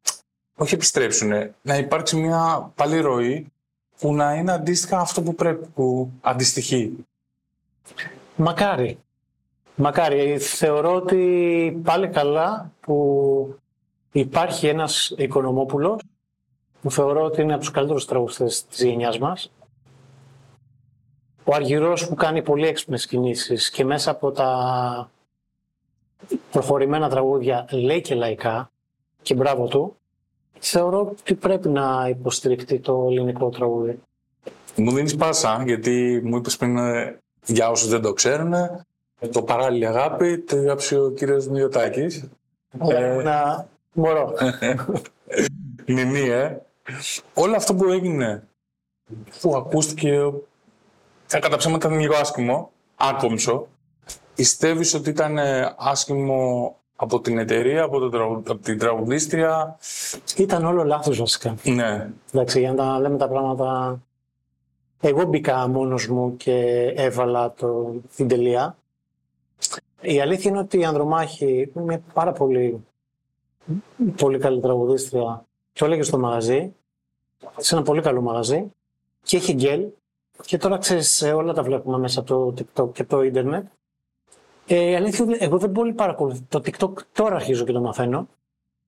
όχι επιστρέψουν, να υπάρξει μια πάλι ροή που να είναι αντίστοιχα αυτό που πρέπει, που αντιστοιχεί. Μακάρι. Μακάρι. Θεωρώ ότι πάλι καλά που υπάρχει ένας Οικονομόπουλος που θεωρώ ότι είναι από τους καλύτερους τραγουδιστές της γενιάς μας. Ο Αργυρός που κάνει πολύ έξυπνες κινήσεις και μέσα από τα προχωρημένα τραγούδια λέει και λαϊκά και μπράβο του. Θεωρώ ότι πρέπει να υποστηριχτεί το ελληνικό τραγούδι. Μου δίνεις πάσα, γιατί μου είπες πριν, ε, για όσους δεν το ξέρουν, ε, το παράλληλη αγάπη το έγραψε ο κύριος Μιωτάκης. Ε. Να μπορώ. Νινή, ε. Όλο αυτό που έγινε, που ακούστηκε, ε, κατά ψέματα ήταν λίγο άσχημο, άκομψο. Πιστεύεις ότι ήταν ε, άσχημο από την εταιρεία, από, το, τραγου- από την τραγουδίστρια. Ήταν όλο λάθος βασικά. Ναι, Εντάξει, για να τα λέμε τα πράγματα. Εγώ μπήκα μόνος μου και έβαλα το, την τελεία. Η αλήθεια είναι ότι η Ανδρομάχη είναι μια πάρα πολύ, πολύ καλή τραγουδίστρια. Το έλεγε στο μαγαζί, σε ένα πολύ καλό μαγαζί και έχει γκέλ. Και τώρα ξέρεις, ε, όλα τα βλέπουμε μέσα από το TikTok και το ίντερνετ. Ε, η αλήθεια είναι, εγώ δεν πολύ παρακολουθώ. Το TikTok τώρα αρχίζω και το μαθαίνω.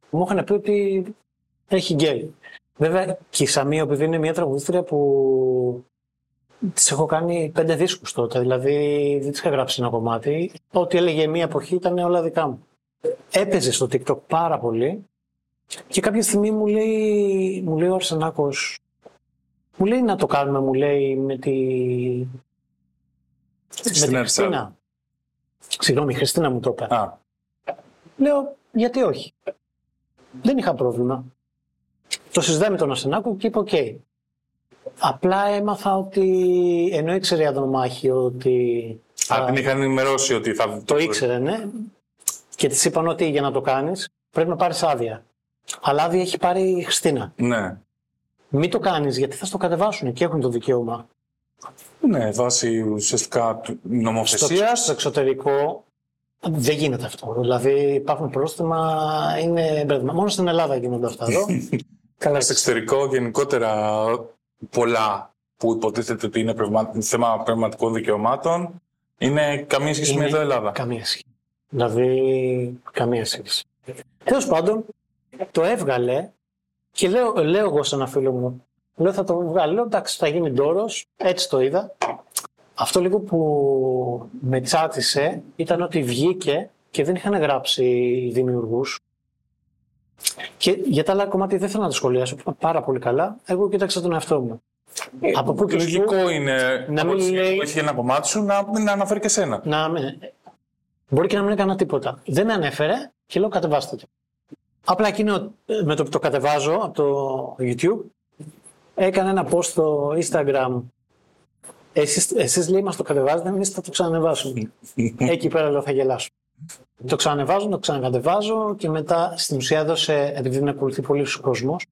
Μου είχαν πει ότι έχει γκέλ. Βέβαια και η Σαμίο, επειδή είναι μια τραγουδίστρια που της έχω κάνει πέντε δίσκους τότε, δηλαδή δεν της είχα γράψει ένα κομμάτι. Ό,τι έλεγε μία εποχή ήταν όλα δικά μου. Έπαιζε στο TikTok πάρα πολύ Και κάποια στιγμή μου λέει, μου λέει ο Αρσενάκος, μου λέει να το κάνουμε, μου λέει με τη... με τη Χριστίνα Χριστίνα. Συγγνώμη, η Χριστίνα μου το είπε. Α, Λέω, γιατί όχι. Δεν είχα πρόβλημα. Το συζητάμε με τον Αρσενάκο και είπε, οκ. Απλά έμαθα ότι, ενώ ήξερε η Ανδρομάχη ότι... Α, την είχαν ενημερώσει ότι θα. Το ήξερε, ναι. Και της είπαν ότι για να το κάνεις πρέπει να πάρεις άδεια. Αλλά άδεια έχει πάρει η Χριστίνα. Ναι. Μην το κάνεις γιατί θα στο κατεβάσουν και έχουν το δικαίωμα. Ναι, βάσει ουσιαστικά του- Στο, νομοθεσίας. στο εξωτερικό δεν γίνεται αυτό. Δηλαδή υπάρχουν πρόστιμα, είναι μπέρδεμα. Μόνο στην Ελλάδα γίνονται αυτά εδώ. Καλά, στο εξωτερικό γενικότερα πολλά που υποτίθεται ότι είναι πνευμα- θέμα πνευματικών δικαιωμάτων είναι καμία σχέση με Είναι εδώ Ελλάδα. Καμία σχέση. Δηλαδή, καμία σχέση. Τέλος πάντων, το έβγαλε και λέω, λέω εγώ σε ένα φίλο μου, λέω θα το βγάλω, λέω εντάξει θα γίνει ντόρος, έτσι το είδα. Αυτό λίγο που με τσάτισε ήταν ότι βγήκε και δεν είχαν γράψει οι δημιουργούς. Και για τα άλλα κομμάτια δεν θέλω να τα σχολιάσω πάρα πολύ καλά. Εγώ κοίταξα τον εαυτό μου. Από πού και ως πού. Λογικό είναι Να από μην τη στιγμή λέει- που έχει ένα κομμάτι σου να μην αναφέρει και σένα. να μην... Μπορεί και να μην έκανα τίποτα. Δεν με ανέφερε και λέω κατεβάστε το. Απλά εκείνο ε, με το που το κατεβάζω από το YouTube έκανε ένα post στο Instagram εσείς, εσείς λέει μας το κατεβάζετε, εμείς θα το ξανανεβάσουμε. Εκεί πέρα λέω θα γελάσω. Το ξανανεβάζω, το ξανακατεβάζω και μετά στην ουσία έδωσε, επειδή δεν ακολουθεί πολύ ο κόσμος,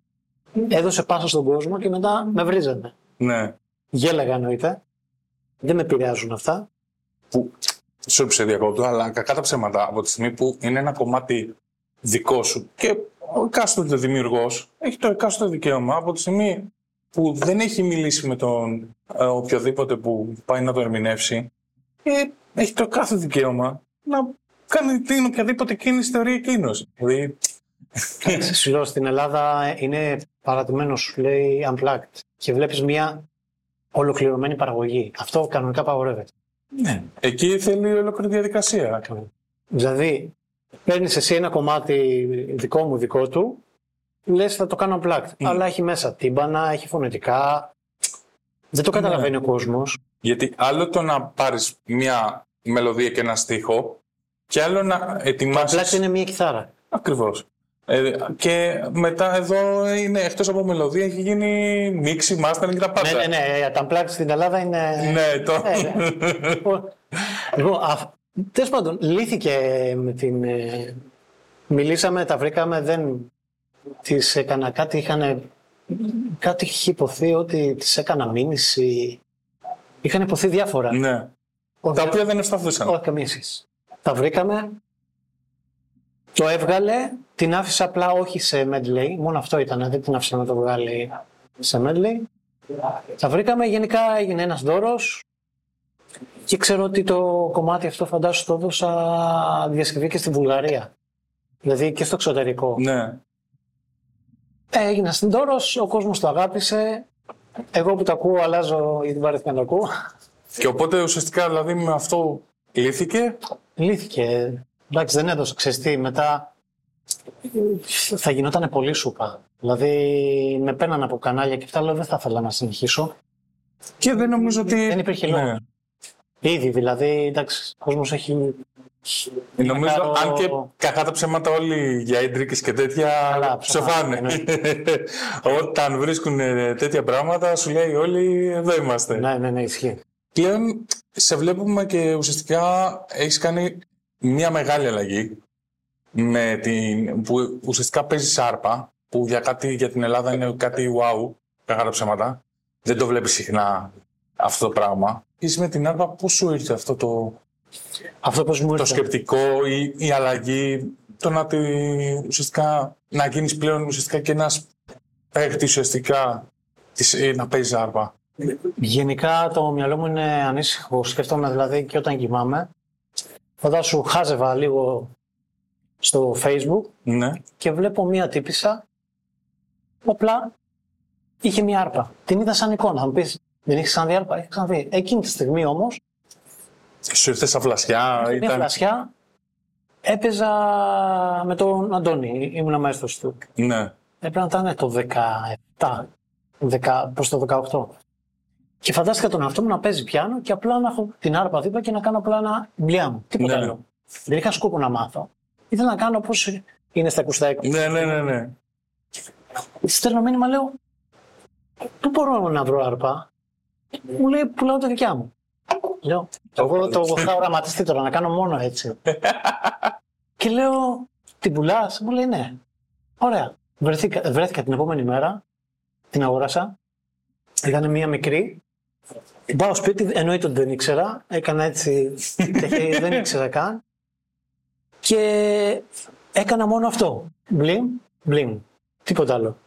έδωσε πάσα στον κόσμο και μετά με βρίζανε. Ναι. Γέλαγα εννοείται. Δεν με επηρεάζουν αυτά. Που, σε σε διακόπτω, αλλά κακά τα ψέματα από τη στιγμή που είναι ένα κομμάτι δικό σου και ο εκάστοτε δημιουργός έχει το εκάστοτε δικαίωμα από τη στιγμή που δεν έχει μιλήσει με τον ε, οποιοδήποτε που πάει να το ερμηνεύσει ε, έχει το κάθε δικαίωμα να κάνει την οποιαδήποτε κίνηση θεωρεί εκείνος. Δηλαδή, Σου λέω, στην Ελλάδα είναι παρατημένος, σου λέει unplugged και βλέπεις μια ολοκληρωμένη παραγωγή. Αυτό κανονικά απαγορεύεται. ναι. Εκεί θέλει ολόκληρη διαδικασία. Δηλαδή, παίρνεις εσύ ένα κομμάτι δικό μου, δικό του, λες θα το κάνω unplugged. Αλλά έχει μέσα τύμπανα, έχει φωνητικά. Δεν το καταλαβαίνει ο κόσμος. Γιατί άλλο το να πάρεις μια μελωδία και ένα στίχο και άλλο να ετοιμάσεις... Unplugged είναι μια κιθάρα. Ακριβώς. Ε, και μετά εδώ είναι εκτός από μελωδία έχει γίνει μίξη, mastering και τα πάντα. Ναι, ναι, ναι. Τα unplugged στην Ελλάδα είναι. Ναι, το... Ε, Λοιπόν, λοιπόν τέλος πάντων, λύθηκε με την. ε, μιλήσαμε, τα βρήκαμε, δεν τη έκανα κάτι. Είχαν, κάτι είχε υποθεί ότι τη έκανα μήνυση. Είχαν υποθεί διάφορα. ναι. Όχι, Τα οποία δεν ευσταθούσαν. όχι καμία σχέση. Τα βρήκαμε, το έβγαλε, την άφησε απλά όχι σε medley, μόνο αυτό ήταν, δεν την άφησε να το βγάλει σε medley. Τα βρήκαμε, γενικά έγινε ένας δώρος και ξέρω ότι το κομμάτι αυτό φαντάσου το έδωσα διασκευή και στη Βουλγαρία. Δηλαδή και στο εξωτερικό. Ναι. Ε, έγινα στην δώρος, ο κόσμος το αγάπησε. Εγώ που το ακούω αλλάζω ή δεν βαρέθηκα να το ακούω. Και οπότε ουσιαστικά δηλαδή με αυτό λύθηκε; Λύθηκε. Εντάξει, δεν έδωσε. Ξέρεις τι, μετά θα γινόταν πολύ σούπα. Δηλαδή, με παίρναν από κανάλια και αυτά, λέω δεν θα ήθελα να συνεχίσω. Και δεν νομίζω ότι. Δεν υπήρχε Ναι. Λόγο. Ήδη, δηλαδή, εντάξει, ο κόσμος έχει... Νομίζω, κάνω- αν και κακά τα ψέματα όλοι για ίντρικες και τέτοια Καλά, ψοφάνε. ψοφάνε, Όταν βρίσκουν ε, τέτοια πράγματα σου λέει όλοι εδώ είμαστε. Ναι, ναι, ναι, ισχύει. Πλέον σε βλέπουμε και ουσιαστικά έχεις κάνει μια μεγάλη αλλαγή με την, που ουσιαστικά παίζει άρπα που για, κάτι, για την Ελλάδα είναι κάτι wow, κακά τα ψέματα. Δεν το βλέπεις συχνά αυτό το πράγμα. Είσαι με την άρπα, πώς σου ήρθε αυτό το, Αυτό πώς μου το ήρθε; σκεπτικό, η, η αλλαγή, το να, τη, ουσιαστικά, να γίνεις πλέον ουσιαστικά και ένας παίκτης ουσιαστικά της, ε, να παίζεις άρπα. Γενικά το μυαλό μου είναι ανήσυχο. Σκέφτομαι δηλαδή και όταν κοιμάμαι. Φαντάσου χάζευα λίγο στο facebook Ναι. και βλέπω μία τύπησα που απλά είχε μία άρπα. Την είδα σαν εικόνα. Θα μου πεις, δεν έχεις ξαναδεί άρπα. Έχεις ξαναδεί. Εκείνη τη στιγμή όμως, Σου ήρθε σαν φλασιά, μία ήταν... φλασιά, έπαιζα με τον Αντώνη, ήμουν μέστος του. Ναι. Έπρεπε να ήταν το 17, 10, προς το 18. Και φαντάστηκα τον εαυτό μου να παίζει πιάνο και απλά να έχω την άρπα δίπλα και να κάνω απλά ένα μπλιά μου. Τίποτα Ναι. άλλο. Δεν είχα σκόπο να μάθω. Ήθελα να κάνω όπω είναι στα ακουστά Ναι, ναι, ναι, ναι. Στέλνω μήνυμα, λέω, πού μπορώ να βρω άρπα; Μου λέει, πουλάω τα δικιά μου. Λέω, εγώ το είχα οραματιστεί τώρα, να κάνω μόνο έτσι. και λέω, την πουλάς, μου λέει, ναι. Ωραία. Βρεθήκα, βρέθηκα την επόμενη μέρα, την αγόρασα. Ήταν μία μικρή. Πάω σπίτι, εννοείται ότι δεν ήξερα. Έκανα έτσι, και δεν ήξερα καν. Και έκανα μόνο αυτό. Μπλιμ, μπλιμ. Τίποτα άλλο.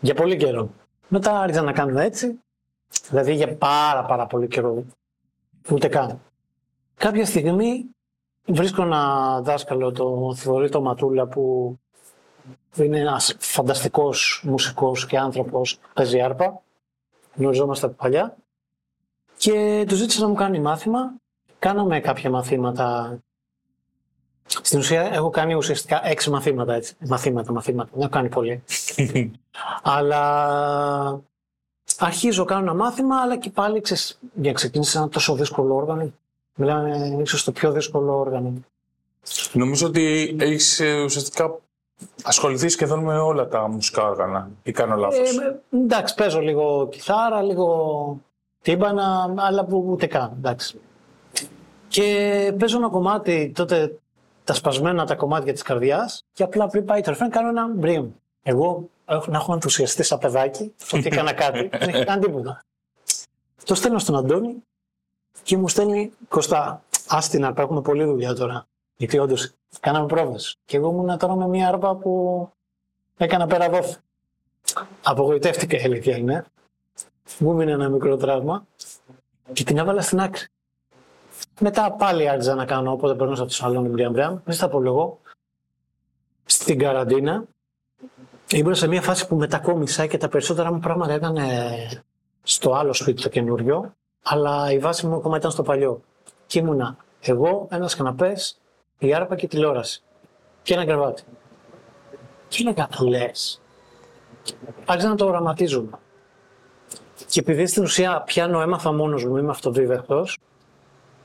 Για πολύ καιρό. Μετά άρχισα να κάνω έτσι. Δηλαδή για πάρα πάρα πολύ καιρό. Ούτε καν. Κάποια στιγμή βρίσκω ένα δάσκαλο, το Θοδωρή το Ματούλα, που είναι ένας φανταστικός μουσικός και άνθρωπος, παίζει άρπα. Γνωριζόμαστε από παλιά. Και του ζήτησα να μου κάνει μάθημα. Κάναμε κάποια μαθήματα. Στην ουσία έχω κάνει ουσιαστικά έξι μαθήματα έτσι. Μαθήματα, μαθήματα. Δεν έχω κάνει πολύ. αλλά αρχίζω, κάνω ένα μάθημα, αλλά και πάλι ξέρεις, για να ξεκίνησα ένα τόσο δύσκολο όργανο. Μιλάμε ίσως το πιο δύσκολο όργανο. Νομίζω ότι έχεις ουσιαστικά ασχοληθεί σχεδόν με όλα τα μουσικά όργανα. Ή κάνω λάθος; Ε, εντάξει, παίζω λίγο κιθάρα, λίγο τύμπανα, αλλά που ούτε καν. Εντάξει. Και παίζω ένα κομμάτι, τότε τα σπασμένα τα κομμάτια της καρδιάς και απλά πριν πάει το ρεφρέν κάνω ένα μπριμ. Εγώ έχω, να έχω ενθουσιαστεί σαν παιδάκι, ότι έκανα κάτι, δεν έχει κάνει τίποτα. Το στέλνω στον Αντώνη και μου στέλνει Κωστά, άστινα, έχουμε πολλή δουλειά τώρα. Γιατί όντως κάναμε πρόβε. Και εγώ ήμουν τώρα με μια άρπα που έκανα πέρα δόθη. Απογοητεύτηκα η αλήθεια είναι. Μου έμεινε ένα μικρό τραύμα και την έβαλα στην άκρη. Μετά πάλι άρχισα να κάνω όποτε περνούσα από το σαλόνι μπριάμ μπριάμ. Δεν στα πω εγώ. Στην καραντίνα ήμουν σε μια φάση που μετακόμισα και τα περισσότερα μου πράγματα ήταν ε, στο άλλο σπίτι το καινούριο, αλλά η βάση μου ακόμα ήταν στο παλιό. Και ήμουνα εγώ, ένας καναπές, η άρπα και η τηλεόραση. Και ένα κρεβάτι. Και έλεγα, λες. Άρχισα να το οραματίζουμε. Και επειδή στην ουσία πιάνω έμαθα μόνος μου, είμαι αυτοδίδακτος,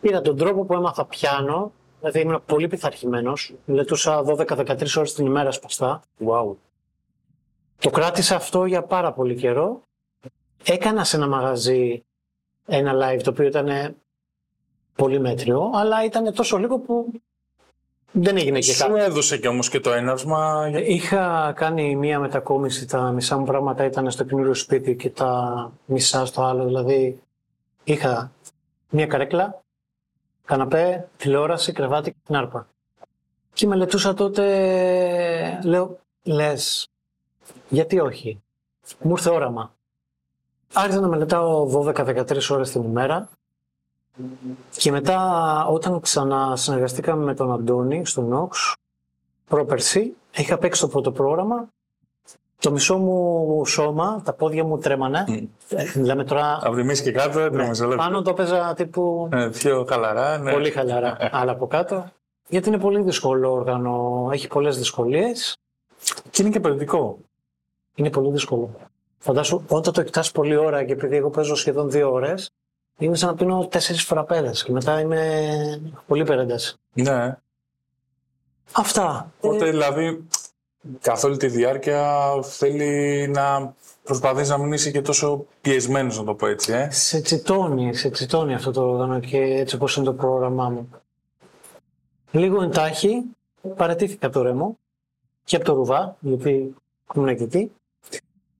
πήρα τον τρόπο που έμαθα πιάνω, δηλαδή ήμουν πολύ πειθαρχημένος, μελετούσα 12-13 ώρες την ημέρα σπαστά. Wow. Το κράτησα αυτό για πάρα πολύ καιρό. Έκανα σε ένα μαγαζί ένα live το οποίο ήταν πολύ μέτριο, αλλά ήταν τόσο λίγο που δεν έγινε και Σου κάτι. έδωσε και όμως και το έναυσμα. για- Είχα κάνει μία μετακόμιση, τα μισά μου πράγματα ήταν στο καινούριο σπίτι και τα μισά στο άλλο. Δηλαδή είχα μία καρέκλα, καναπέ, τηλεόραση, κρεβάτι και την άρπα. Και μελετούσα τότε, λέω, λες, γιατί όχι; Μου ήρθε όραμα. Άρχισα να μελετάω 12-13 ώρες την ημέρα και μετά όταν ξανασυνεργαστήκαμε με τον Αντώνη στο Νόξ, πρόπερση, είχα παίξει το πρώτο πρόγραμμα. Το μισό μου σώμα, τα πόδια μου τρέμανε. Ε, Μιλάμε τώρα. Από τη μέση και κάτω, έτρεμε ναι, σε λεπτό. πάνω το έπαιζα τύπου Ε, πιο χαλαρά. Ναι. πολύ χαλαρά. Αλλά από κάτω. Γιατί είναι πολύ δύσκολο όργανο, έχει πολλές δυσκολίες. Και είναι και παιδικό. Είναι πολύ δύσκολο. Φαντάσου, όταν το κοιτάς πολλή ώρα και επειδή εγώ παίζω σχεδόν δύο ώρες, είναι σαν να πίνω τέσσερις φραπέδες και μετά είμαι πολύ περένταση. Ναι. Αυτά. Οπότε Ε, δηλαδή καθ' όλη τη διάρκεια θέλει να προσπαθείς να μην είσαι και τόσο πιεσμένος να το πω έτσι. Ε. σε τσιτώνει, σε τσιτώνει αυτό το όργανο και έτσι όπως είναι το πρόγραμμά μου. Λίγο εντάχει, παρατήθηκα από το ρεμό και από το ρουβά, γιατί ήμουν και εκεί,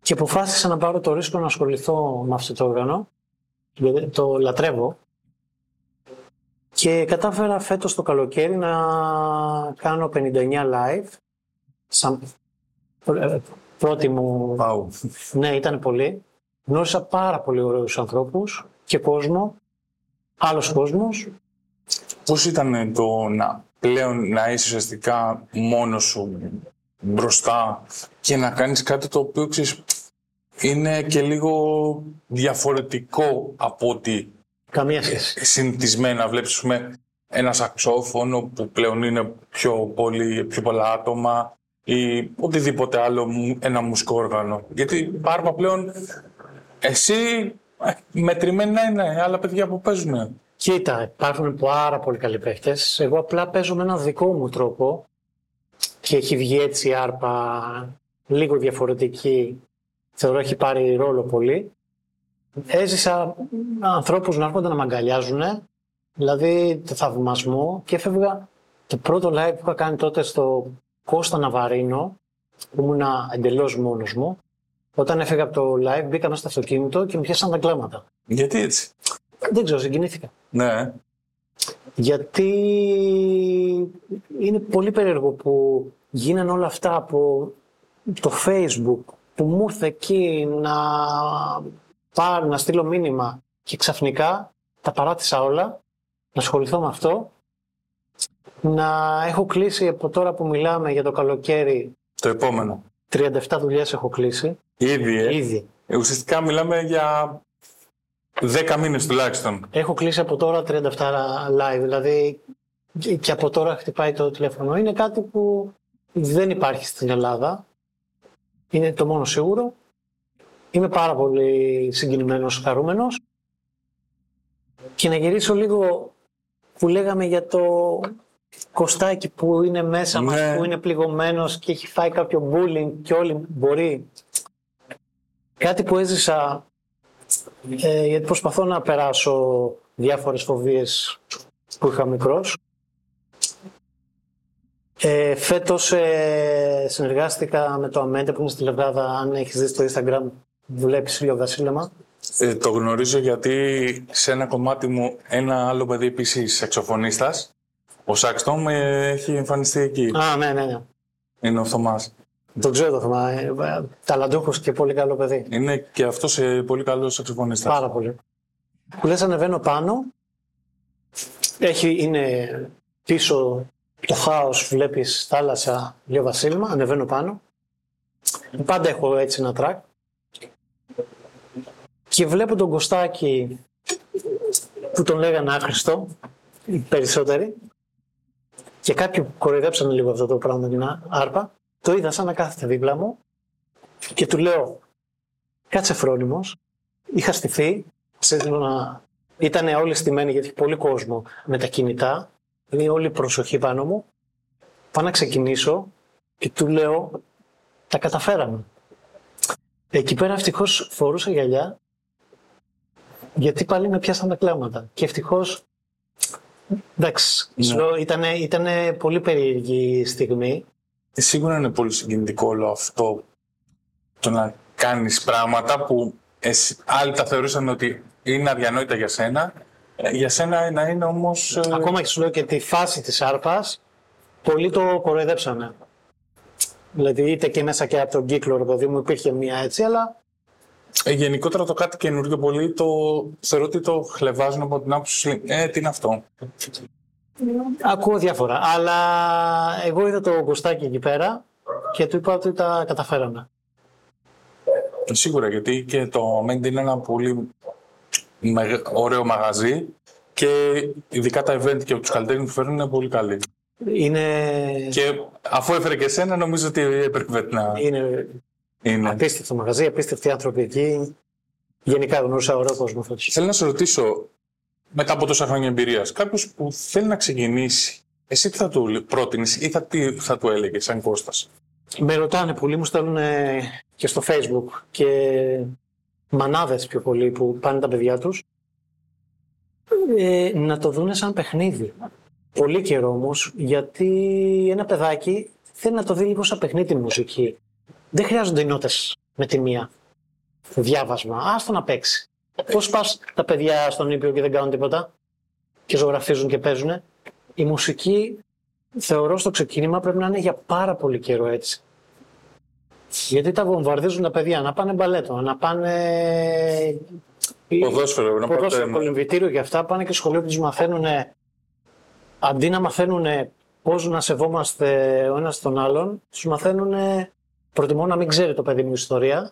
και αποφάσισα να πάρω το ρίσκο να ασχοληθώ με αυτό το όργανο, γιατί το λατρεύω. Και κατάφερα φέτος το καλοκαίρι να κάνω 59 live, σαν ε, πρώτη μου Wow. ναι, ήταν πολύ. Γνώρισα πάρα πολύ ωραίους ανθρώπους και κόσμο, άλλος κόσμος. Πώς ήταν το να πλέον να είσαι ουσιαστικά μόνος σου μπροστά και να κάνεις κάτι το οποίο ξέρεις, είναι και λίγο διαφορετικό από ότι Καμία σχέση. συνηθισμένα βλέπεις ας πούμε, ένα σαξόφωνο που πλέον είναι πιο, πολύ, πιο πολλά άτομα ή οτιδήποτε άλλο, ένα μουσικό όργανο. Γιατί πάρμα πλέον εσύ ε, μετρημένα είναι άλλα παιδιά που παίζουν. Κοίτα, υπάρχουν πάρα πολύ καλοί παίχτε. Εγώ απλά παίζω με έναν δικό μου τρόπο και έχει βγει έτσι η άρπα λίγο διαφορετική. Θεωρώ έχει πάρει ρόλο πολύ. Έζησα ανθρώπους να έρχονται να με αγκαλιάζουν, δηλαδή το θαυμασμό και έφευγα το πρώτο live που είχα κάνει τότε στο Κώστα Ναβαρίνο, που ήμουν εντελώς μόνος μου. Όταν έφυγα από το live, μπήκα μέσα στο αυτοκίνητο και μου πιάσαν τα κλάματα. Γιατί έτσι; Δεν ξέρω, συγκινήθηκα. Ναι. Γιατί είναι πολύ περίεργο που γίνανε όλα αυτά από το facebook που μου ήρθε εκεί να πάρω, να στείλω μήνυμα και ξαφνικά τα παράτησα όλα, να ασχοληθώ με αυτό, να έχω κλείσει από τώρα που μιλάμε για το καλοκαίρι Το επόμενο. 37 δουλειές έχω κλείσει. Ήδη, ε; Ήδη. Ε, Ουσιαστικά μιλάμε για 10 μήνες τουλάχιστον. Έχω κλείσει από τώρα 37 live, δηλαδή και και από τώρα χτυπάει το τηλέφωνο. Είναι κάτι που δεν υπάρχει στην Ελλάδα. Είναι το μόνο σίγουρο. Είμαι πάρα πολύ συγκινημένος, χαρούμενος. Και να γυρίσω λίγο που λέγαμε για το Κωστάκι που είναι μέσα μας, Ναι. που είναι πληγωμένος και έχει φάει κάποιο bullying και όλοι μπορεί. Κάτι που έζησα, ε, γιατί προσπαθώ να περάσω διάφορες φοβίες που είχα μικρός. Ε, φέτος ε, συνεργάστηκα με το Αμέντε που είναι στη Λεβράδα. Αν έχεις δει στο Instagram, βλέπεις λίγο βασίλεμα. Ε, το γνωρίζω γιατί σε ένα κομμάτι μου ένα άλλο παιδί επίσης σαξοφωνίστα, ο Σάξτομ, ε, έχει εμφανιστεί εκεί. Α, ναι, ναι, ναι. Είναι ο Θωμάς. Το ξέρω το θέμα. Ε, ε, ταλαντούχος και πολύ καλό παιδί. Είναι και αυτός ε, πολύ καλός σαξοφωνίστα. Πάρα πολύ. Που λες ανεβαίνω πάνω, έχει, είναι πίσω το χάος, βλέπεις θάλασσα, λίγο βασίλεμα, ανεβαίνω πάνω. Πάντα έχω έτσι ένα τρακ. Και βλέπω τον Κωστάκη που τον λέγανε άχρηστο, οι περισσότεροι. Και κάποιοι που κοροϊδέψανε λίγο αυτό το πράγμα με την α- άρπα. Το είδα σαν να κάθεται δίπλα μου και του λέω κάτσε φρόνιμος, είχα στηθεί, ξέρω να... ήταν όλοι στημένοι γιατί έχει πολύ κόσμο με τα κινητά, είναι όλη η προσοχή πάνω μου. Πάω να ξεκινήσω και του λέω τα καταφέραμε. Εκεί πέρα ευτυχώς φορούσα γυαλιά γιατί πάλι με πιάσαν τα κλάματα. Και ευτυχώς. Εντάξει, σου Ναι. λέω, ήτανε, ήτανε πολύ περίεργη στιγμή. Ε, Σίγουρα είναι πολύ συγκινητικό όλο αυτό το να κάνεις πράγματα που εσύ, άλλοι τα θεωρούσαν ότι είναι αδιανόητα για σένα. Ε, Για σένα να είναι όμως... ε, Ακόμα και σου λέω και τη φάση της άρπας, πολλοί το κοροϊδέψανε. Δηλαδή είτε και μέσα και από τον κύκλο, ρε παιδί μου, υπήρχε μία έτσι, αλλά ε, γενικότερα το κάτι καινούργιο πολύ το θεωρώ ότι το χλεβάζουν από την άποψη ε, τι είναι αυτό; Ακούω διάφορα. Αλλά εγώ είδα το Κωστάκι εκεί πέρα και του είπα ότι τα καταφέραμε. Ε, Σίγουρα γιατί και το Μέντι είναι ένα πολύ μεγα- ωραίο μαγαζί και ειδικά τα event και τους καλλιτέχνες που φέρνουν είναι πολύ καλή. Είναι, Και αφού έφερε και εσένα νομίζω ότι έπρεπε να είναι είναι. απίστευτο μαγαζί, απίστευτοι άνθρωποι εκεί. Γενικά γνώρισα ωραίο κόσμο φέτος. Θέλω να σε ρωτήσω, μετά από τόσα χρόνια εμπειρίας, κάποιος που θέλει να ξεκινήσει, εσύ τι θα του πρότεινες ή θα, τι θα του έλεγες σαν Κώστας; Με ρωτάνε πολλοί, μου στέλνουν ε, και στο facebook και μανάδες πιο πολύ που πάνε τα παιδιά τους ε, να το δούνε σαν παιχνίδι. Πολύ καιρό όμως, γιατί ένα παιδάκι θέλει να το δει λίγο σαν παιχνίδι τη μουσική. Δεν χρειάζονται οι νότες με τη μία. Διάβασμα. Άστο να παίξει. Πώς πας τα παιδιά στον Ήπιο και δεν κάνουν τίποτα και ζωγραφίζουν και παίζουν. Η μουσική θεωρώ στο ξεκίνημα πρέπει να είναι για πάρα πολύ καιρό έτσι. Γιατί τα βομβαρδίζουν τα παιδιά να πάνε μπαλέτο, να πάνε. Ποδόσφαιρο, να Ποδόσφαιρο, πάτε. κολυμβητήριο και αυτά πάνε και σχολείο και τους μαθαίνουν. Αντί να μαθαίνουν πώς να σεβόμαστε ο ένας τον άλλον, τους μαθαίνουν. Προτιμώ να μην ξέρει το παιδί μου ιστορία.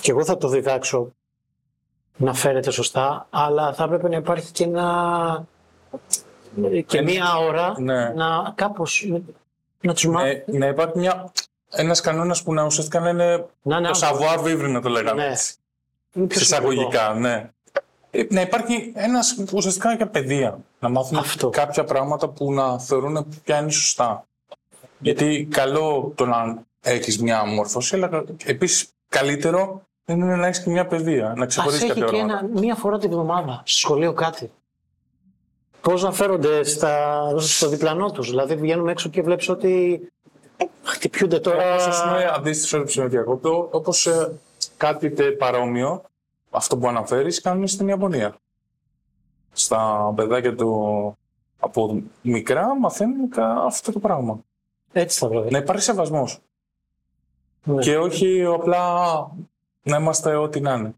Και εγώ θα το διδάξω να φέρεται σωστά, αλλά θα έπρεπε να υπάρχει και ένα και Ε, μία ώρα ναι. να κάπως να τους μάθει. Ε, να υπάρχει μια, ένας κανόνας που να ουσιαστικά να είναι να είναι το savoir vivre να το λέγαμε Ναι. έτσι. Είναι πιο σημαντικό. Συσσαγωγικά, ναι. Ε, Να υπάρχει ένας ουσιαστικά για παιδεία. Να μάθουν Αυτό. κάποια πράγματα που να θεωρούν ποια είναι σωστά. Γιατί καλό το να έχεις μια μόρφωση, αλλά επίσης καλύτερο είναι να έχεις και μια παιδεία, να Ας ξεχωρίσεις έχει κάποια και πράγματα. ένα, μία φορά την εβδομάδα στο σχολείο κάτι. Πώς να φέρονται στα, στο διπλανό τους. Δηλαδή βγαίνουμε έξω και βλέπεις ότι χτυπιούνται τώρα. Όπως ας πούμε αντίστοιχο στο διακόπτω, όπως ε, κάτι τε παρόμοιο, αυτό που αναφέρεις, κάνουν στην Ιαπωνία. Στα παιδάκια του από μικρά μαθαίνουν κα- αυτό το πράγμα. Έτσι θα βρω. Να υπάρχει σεβασμός. Ναι. Και όχι απλά να είμαστε ό,τι να είναι.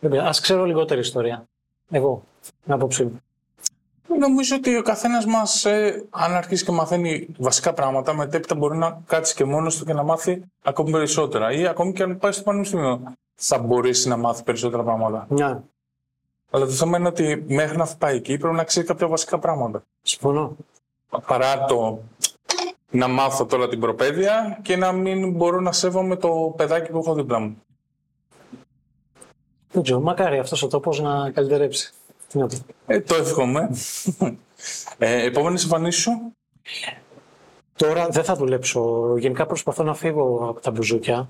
Βέβαια, Ας ξέρω λιγότερη ιστορία. Εγώ, με άποψή μου. Νομίζω ότι ο καθένας μας, ε, αν αρχίσει και μαθαίνει βασικά πράγματα, μετέπειτα μπορεί να κάτσει και μόνος του και να μάθει ακόμη περισσότερα. Ή ακόμη και αν πάει στο πανεπιστήμιο, θα μπορέσει να μάθει περισσότερα πράγματα. Ναι, Αλλά το θέμα είναι ότι μέχρι να πάει εκεί πρέπει να ξέρει κάποια βασικά πράγματα. συμφωνώ. Παρά το να μάθω τώρα την προπαίδεια και να μην μπορώ να σέβομαι το παιδάκι που έχω δίπλα μου. Δεν ξέρω, μακάρι αυτός ο τόπος να καλυτερέψει. Τι να πω. Ε, το εύχομαι. ε, Επόμενε εμφανίσει σου. Τώρα δεν θα δουλέψω. Γενικά προσπαθώ να φύγω από τα μπουζούκια.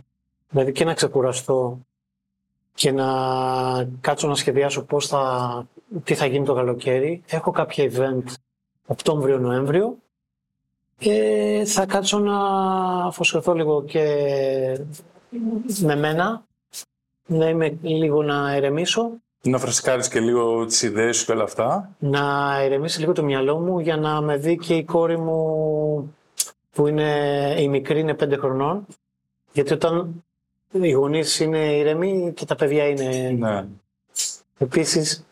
Δηλαδή και να ξεκουραστώ και να κάτσω να σχεδιάσω πώς θα, τι θα γίνει το καλοκαίρι. Έχω κάποια event Οκτώβριο-Νοέμβριο και θα κάτσω να αφοσιωθώ λίγο και με μένα, να είμαι λίγο να ηρεμήσω, Να φρεσκάρεις και λίγο τις ιδέες σου και όλα αυτά. να ηρεμήσει λίγο το μυαλό μου για να με δει και η κόρη μου που είναι η μικρή είναι πέντε χρονών. Γιατί όταν οι γονείς είναι ηρεμοί και τα παιδιά είναι. Ναι. Επίσης,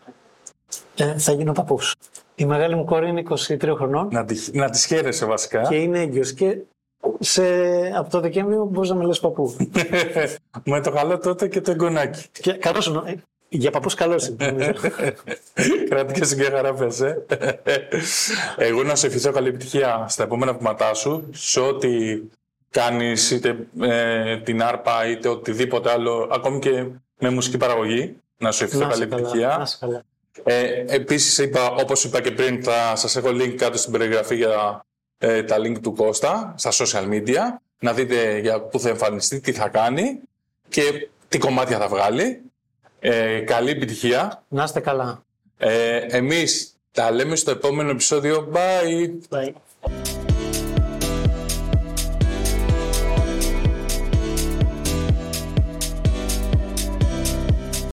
ε, θα γίνω παππούς. Η μεγάλη μου κόρη είναι 23 χρονών Να, τη, να τις χαίρεσαι βασικά. και είναι έγκυος και σε, από το Δεκέμβριο μπορείς να με λες παππού. Με το καλό τότε και το εγγονάκι. και, καλώς είναι. Ε, Για παππούς καλός είναι. νομίζω. Κρατήκε και χαραπές, ε. Εγώ να σε ευχηθώ καλή επιτυχία στα επόμενα βήματά σου, σε ό,τι κάνεις, είτε ε, την άρπα, είτε οτιδήποτε άλλο, ακόμη και με μουσική παραγωγή. Να σου ευχηθώ Να καλή είσαι καλά, επιτυχία. να είσαι καλά. Ε, επίσης, είπα, όπως είπα και πριν, θα σας έχω link κάτω στην περιγραφή για ε, τα link του Κώστα στα social media, να δείτε για πού θα εμφανιστεί, τι θα κάνει και τι κομμάτια θα βγάλει. Ε, καλή επιτυχία. Να είστε καλά. Ε, εμείς τα λέμε στο επόμενο επεισόδιο. Bye! Bye.